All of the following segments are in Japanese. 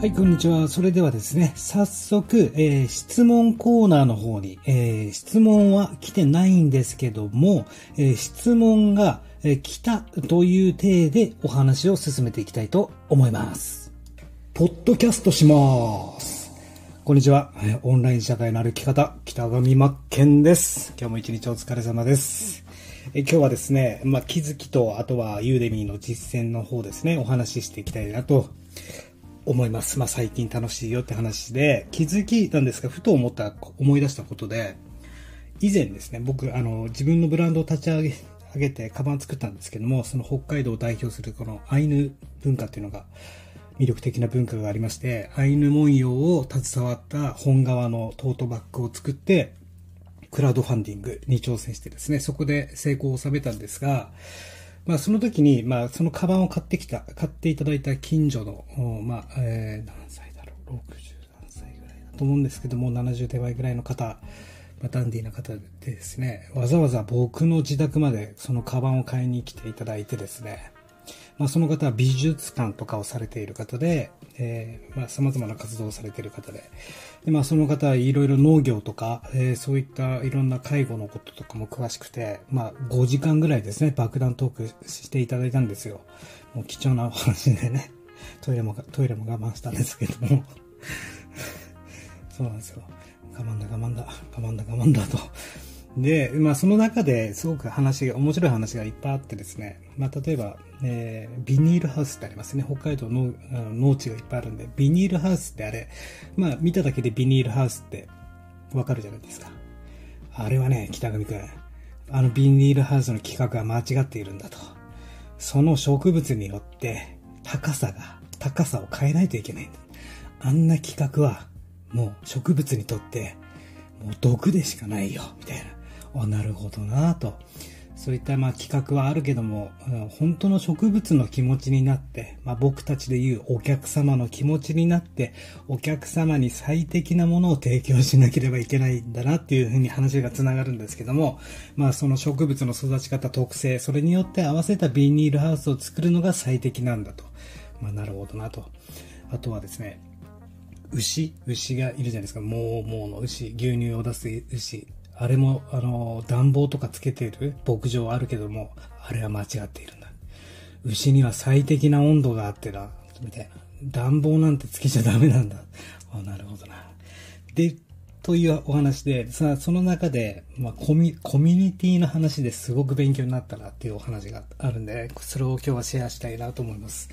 はい、こんにちは。それではですね、早速、えー、質問コーナーの方に、えー、質問は来てないんですけども、えー、質問が、え来たという体でお話を進めていきたいと思います。ポッドキャストします。こんにちは。オンライン社会の歩き方、北上真剣です。今日も一日お疲れ様です。え今日はですね、まあ、気づきと、あとはユーデミーの実践の方ですね、お話ししていきたいなと思います。まあ、最近楽しいよって話で、気づきなんですが、ふと思った、思い出したことで、以前ですね、僕、あの、自分のブランドを立ち上げ、上げてカバン作ったんですけども、その北海道を代表するこのアイヌ文化っていうのが、魅力的な文化がありまして、アイヌ文様を携わった本革のトートバッグを作って、クラウドファンディングに挑戦してですね、そこで成功を収めたんですが、まあその時に、まあそのカバンを買ってきた、買っていただいた近所の、まあ、えー、何歳だろう、60何歳ぐらいだと思うんですけども、70手前ぐらいの方、まあ、ダンディーな方でですね、わざわざ僕の自宅までそのカバンを買いに来ていただいてですね、まあ、その方は美術館とかをされている方で、えー、まあ、様々な活動をされている方で、で、まあ、その方はいろいろ農業とか、えー、そういったいろんな介護のこととかも詳しくて、まあ、5時間ぐらいですね、爆弾トークしていただいたんですよ。もう貴重なお話でね、トイレも、トイレも我慢したんですけども そうなんですよ。我慢だ我慢だ、我慢だ我慢だと。で、まあその中ですごく話が、面白い話がいっぱいあってですね、まあ例えば、えー、ビニールハウスってありますね。北海道の農地がいっぱいあるんで、ビニールハウスってあれ、まあ見ただけでビニールハウスってわかるじゃないですか。あれはね、北上くん、あのビニールハウスの規格は間違っているんだと。その植物によって高さが、高さを変えないといけないんだ。あんな規格はもう植物にとってもう毒でしかないよ、みたいな。あ、なるほどなと。そういったまあ企画はあるけども、本当の植物の気持ちになって、まあ、僕たちで言うお客様の気持ちになって、お客様に最適なものを提供しなければいけないんだなっていうふうに話が繋がるんですけども、まあその植物の育ち方特性、それによって合わせたビニールハウスを作るのが最適なんだと。まあなるほどなと。あとはですね、牛牛がいるじゃないですか。もう、もうの牛、牛乳を出す牛。あれも、あの、暖房とかつけてる牧場あるけども、あれは間違っているんだ。牛には最適な温度があってな、みたいな。暖房なんてつけちゃダメなんだ。あ、なるほどな。で、というお話で、さあ、その中で、まあ、コミ、コミュニティの話ですごく勉強になったなっていうお話があるんで、それを今日はシェアしたいなと思います。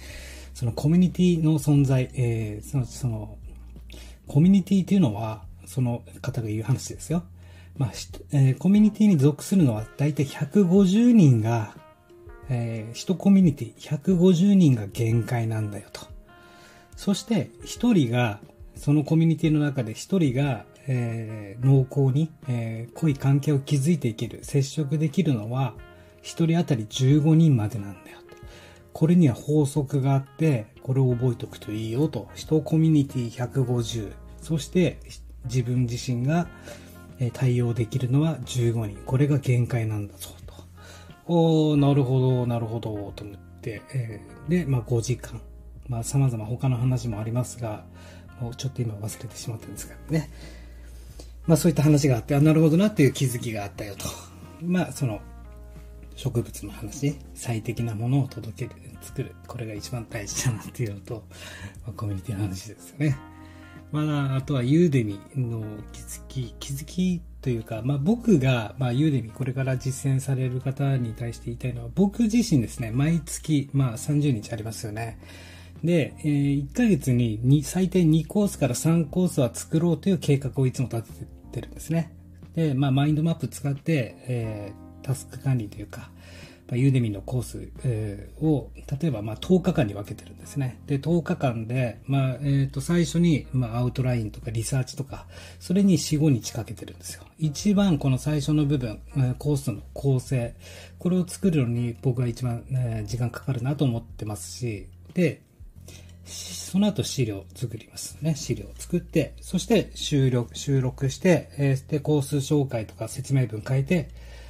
そのコミュニティの存在、えー、その、その、コミュニティっていうのは、その方が言う話ですよ。まあ、えー、コミュニティに属するのは大体150人が、えー、一コミュニティ150人が限界なんだよと。そして一人が、そのコミュニティの中で一人が、えー、濃厚に、えー、濃い関係を築いていける、接触できるのは、一人当たり15人までなんだよ。これには法則があって、これを覚えておくといいよと。人コミュニティ150。そして自分自身が対応できるのは15人。これが限界なんだぞと。おー、なるほど、なるほど、と思って、えー、で、まあ5時間。まあ様々他の話もありますが、もうちょっと今忘れてしまったんですがね。まあそういった話があって、あ、なるほどなっていう気づきがあったよと。まあその、植物の話、最適なものを届ける、作る。これが一番大事だなっていうのと、まあ、コミュニティの話ですよね。まあ、あとはユーデミの気づき、気づきというか、まあ僕が、まあユーデミこれから実践される方に対して言いたいのは、僕自身ですね、毎月、まあ30日ありますよね。で、えー、1ヶ月に2最低2コースから3コースは作ろうという計画をいつも立ててるんですね。で、まあマインドマップ使って、えータスク管理というか、ま、ユーデミのコース、えー、を、例えばまあ10日間に分けてるんですね。で、10日間で、まあ、えっ、と、最初に、まあ、アウトラインとかリサーチとか、それに4、5日かけてるんですよ。一番この最初の部分、コースの構成、これを作るのに僕は一番、え、時間かかるなと思ってますし、で、その後資料を作りますね。資料を作って、そして収録、収録して、えー、で、コース紹介とか説明文書いて、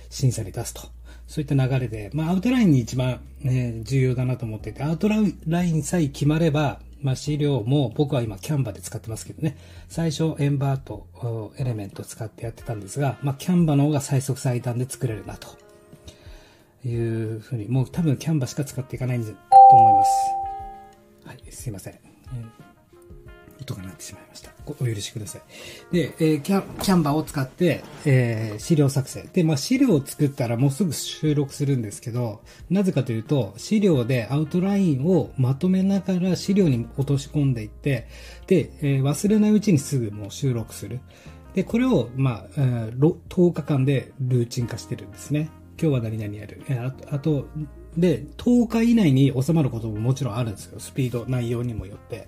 審査に出すと。そういった流れで、まあ、アウトラインに一番、ね、重要だなと思っていて、アウトラインさえ決まれば、まあ、資料も僕は今キャンバで使ってますけどね、最初エンバーとエレメントを使ってやってたんですが、まあ、キャンバの方が最速最短で作れるなというふうに、もう多分キャンバしか使っていかないと思います。はい、すいません。音が鳴ってしまいました。お許しください。で、えー、キャキャンバーを使って、えー、資料作成。で、まあ、資料を作ったらもうすぐ収録するんですけど、なぜかというと、資料でアウトラインをまとめながら資料に落とし込んでいって、で、えー、忘れないうちにすぐもう収録する。で、これを、まあ、10日間でルーチン化してるんですね。今日は何々やる。えー、あと、あと、で、10日以内に収まることももちろんあるんですよ。スピード、内容にもよって。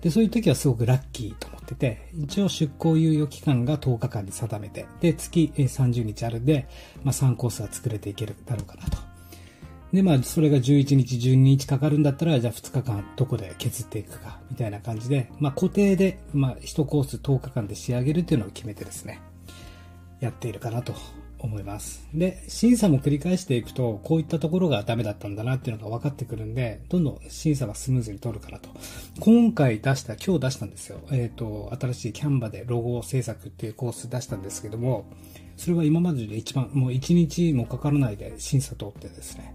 で、そういう時はすごくラッキーと思ってて、一応出航猶予期間が10日間に定めて、で、月30日あるんで、まあ3コースは作れていけるだろうかなと。で、まあ、それが11日、12日かかるんだったら、じゃあ2日間どこで削っていくか、みたいな感じで、まあ固定で、まあ1コース10日間で仕上げるっていうのを決めてですね、やっているかなと思います。で、審査も繰り返していくと、こういったところがダメだったんだなっていうのが分かってくるんで、どんどん審査がスムーズに通るかなと。今回出した、今日出したんですよ。えっ、ー、と、新しいキャンバでロゴ制作っていうコース出したんですけども、それは今までで一番、もう一日もかからないで審査通ってですね、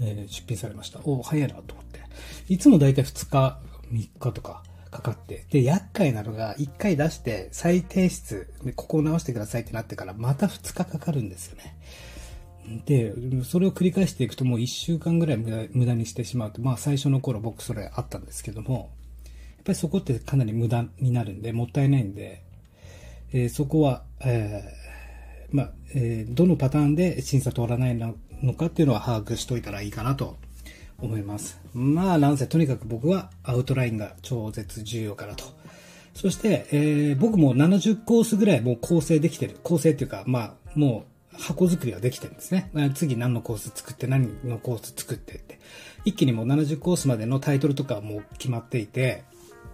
えー、出品されました。お早いなと思って。いつもだいたい2日、3日とか、かかって。で、厄介なのが、一回出して再提出、ここを直してくださいってなってから、また2日かかるんですよね。で、それを繰り返していくともう1週間ぐらい無駄にしてしまうと、まあ最初の頃僕それあったんですけども、やっぱりそこってかなり無駄になるんで、もったいないんで、えー、そこは、えー、まあ、えー、どのパターンで審査通らないのかっていうのは把握しといたらいいかなと思います。まあ、なんせとにかく僕はアウトラインが超絶重要かなと。そして、えー、僕も70コースぐらいもう構成できてる。構成っていうか、まあ、もう箱作りはできてるんですね。次何のコース作って何のコース作ってって。一気にもう70コースまでのタイトルとかもう決まっていて、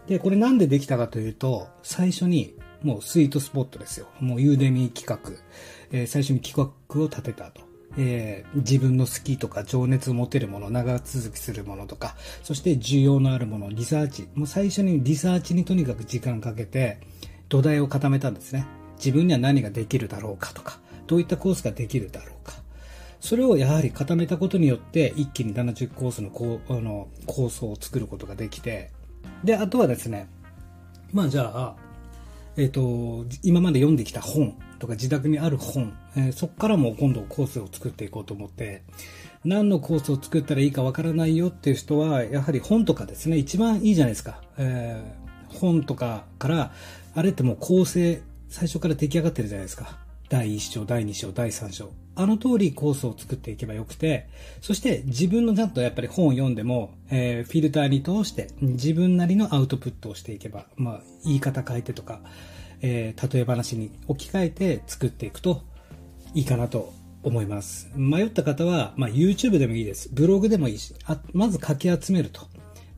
で、これなんでできたかというと、最初にもうスイートスポットですよ。もうユーデミー企画。えー、最初に企画を立てたと。えー、自分の好きとか情熱を持てるもの、長続きするものとか、そして需要のあるもの、リサーチ。もう最初にリサーチにとにかく時間かけて、土台を固めたんですね。自分には何ができるだろうかとか、どういったコースができるだろうか。それをやはり固めたことによって、一気に70コースのこうあの構想を作ることができて、で、あとはですね、まあじゃあ、えっ、ー、と、今まで読んできた本とか自宅にある本、えー、そこからも今度コースを作っていこうと思って、何のコースを作ったらいいかわからないよっていう人は、やはり本とかですね、一番いいじゃないですか。えー、本とかから、あれってもう構成、最初から出来上がってるじゃないですか。第1章、第2章、第3章。あの通りコースを作っていけばよくて、そして自分のちゃんとやっぱり本を読んでも、えー、フィルターに通して自分なりのアウトプットをしていけば、まあ、言い方変えてとか、えー、例え話に置き換えて作っていくといいかなと思います。迷った方は、まあ、YouTube でもいいです。ブログでもいいし、あまず書き集めると。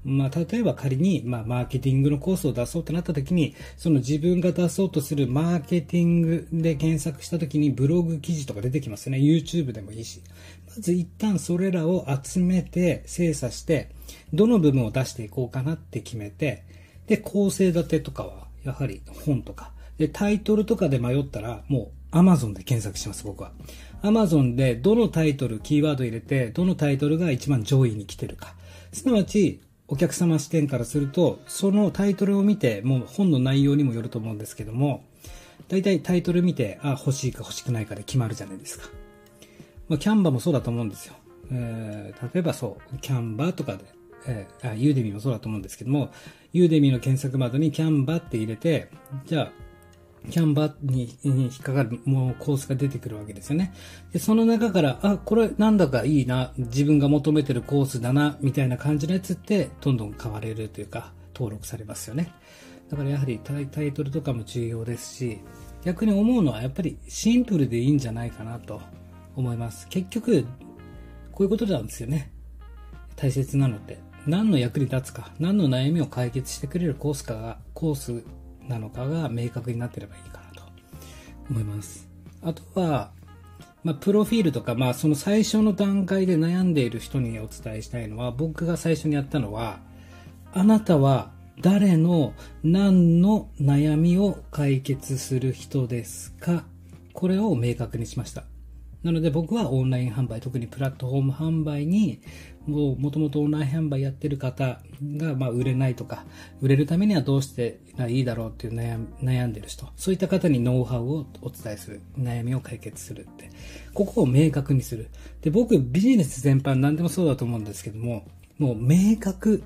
まあ、例えば仮に、まあ、マーケティングのコースを出そうとなった時に、その自分が出そうとするマーケティングで検索した時にブログ記事とか出てきますよね。YouTube でもいいし。まず一旦それらを集めて、精査して、どの部分を出していこうかなって決めて、で、構成立てとかは、やはり本とか、で、タイトルとかで迷ったら、もう Amazon で検索します、僕は。Amazon でどのタイトル、キーワード入れて、どのタイトルが一番上位に来てるか。すなわち、お客様視点からすると、そのタイトルを見て、もう本の内容にもよると思うんですけども、大体タイトル見て、あ、欲しいか欲しくないかで決まるじゃないですか。まあ、キャンバもそうだと思うんですよ。えー、例えばそう、キャンバーとかで、えー、あ、ユーデミもそうだと思うんですけども、ユーデミの検索窓にキャンバーって入れて、じゃあ、キャンバーに引っかかるもうコースが出てくるわけですよね。で、その中から、あ、これなんだかいいな、自分が求めてるコースだな、みたいな感じのやつって、どんどん変われるというか、登録されますよね。だからやはりタイトルとかも重要ですし、逆に思うのはやっぱりシンプルでいいんじゃないかなと思います。結局、こういうことなんですよね。大切なのって。何の役に立つか、何の悩みを解決してくれるコースかが、コースなのかが明確になってればいいかなと思います。あとは、まあ、プロフィールとか、まあ、その最初の段階で悩んでいる人にお伝えしたいのは、僕が最初にやったのは、あなたは誰の何の悩みを解決する人ですか？これを明確にしました。なので僕はオンライン販売、特にプラットフォーム販売に、もう元々オンライン販売やってる方が、まあ売れないとか、売れるためにはどうしていいだろうっていう悩悩んでる人、そういった方にノウハウをお伝えする、悩みを解決するって、ここを明確にする。で、僕ビジネス全般何でもそうだと思うんですけども、もう明確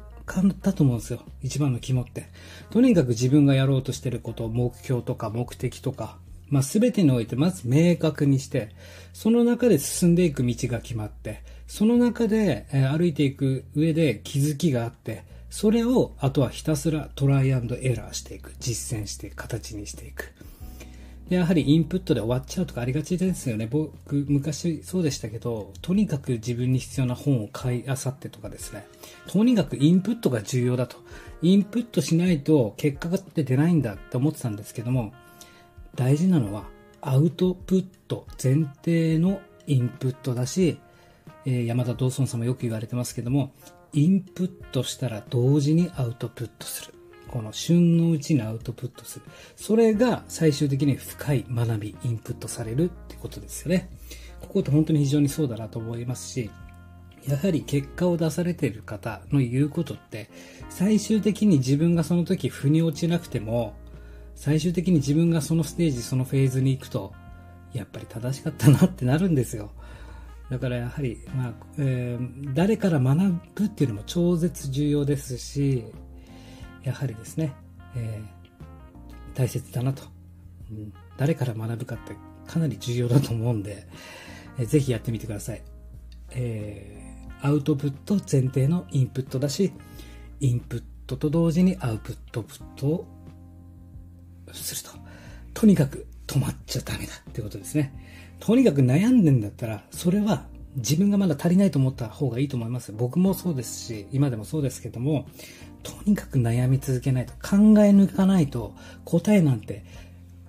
だと思うんですよ。一番の肝って。とにかく自分がやろうとしてること、目標とか目的とか、まあ、全てにおいてまず明確にして、その中で進んでいく道が決まって、その中で、え歩いていく上で気づきがあって、それをあとはひたすらトライアンドエラーしていく、実践して形にしていく。でやはりインプットで終わっちゃうとかありがちですよね。僕、昔そうでしたけど、とにかく自分に必要な本を買いあさってとかですね。とにかくインプットが重要だと。インプットしないと結果が出ないんだって思ってたんですけども、大事なのはアウトプット前提のインプットだし、えー、山田道尊さんもよく言われてますけども、インプットしたら同時にアウトプットする。この旬のうちにアウトプットする。それが最終的に深い学び、インプットされるってことですよね。ここって本当に非常にそうだなと思いますし、やはり結果を出されている方の言うことって、最終的に自分がその時腑に落ちなくても、最終的に自分がそのステージ、そのフェーズに行くと、やっぱり正しかったなってなるんですよ。だからやはり、まあ、えー、誰から学ぶっていうのも超絶重要ですし、やはりですね、えー、大切だなと、うん。誰から学ぶかってかなり重要だと思うんで、えー、ぜひやってみてください。えー、アウトプット前提のインプットだし、インプットと同時にアウトプットをすると。とにかく止まっちゃダメだってことですね。とにかく悩んでんだったら、それは自分がまだ足りないと思った方がいいと思います。僕もそうですし、今でもそうですけども、とにかく悩み続けないと、考え抜かないと答えなんて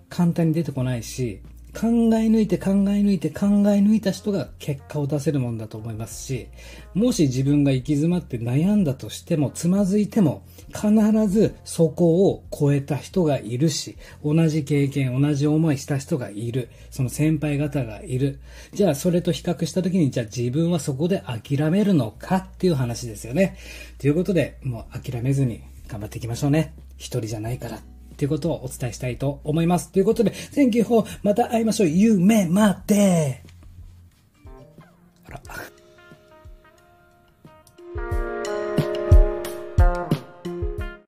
簡単に出てこないし、考え抜いて考え抜いて考え抜いた人が結果を出せるもんだと思いますし、もし自分が行き詰まって悩んだとしても、つまずいても、必ずそこを超えた人がいるし、同じ経験、同じ思いした人がいる。その先輩方がいる。じゃあそれと比較した時に、じゃあ自分はそこで諦めるのかっていう話ですよね。ということで、もう諦めずに頑張っていきましょうね。一人じゃないから。ということをお伝えしたいと思います。ということで、Thank you for また会いましょう。夢まで。あら。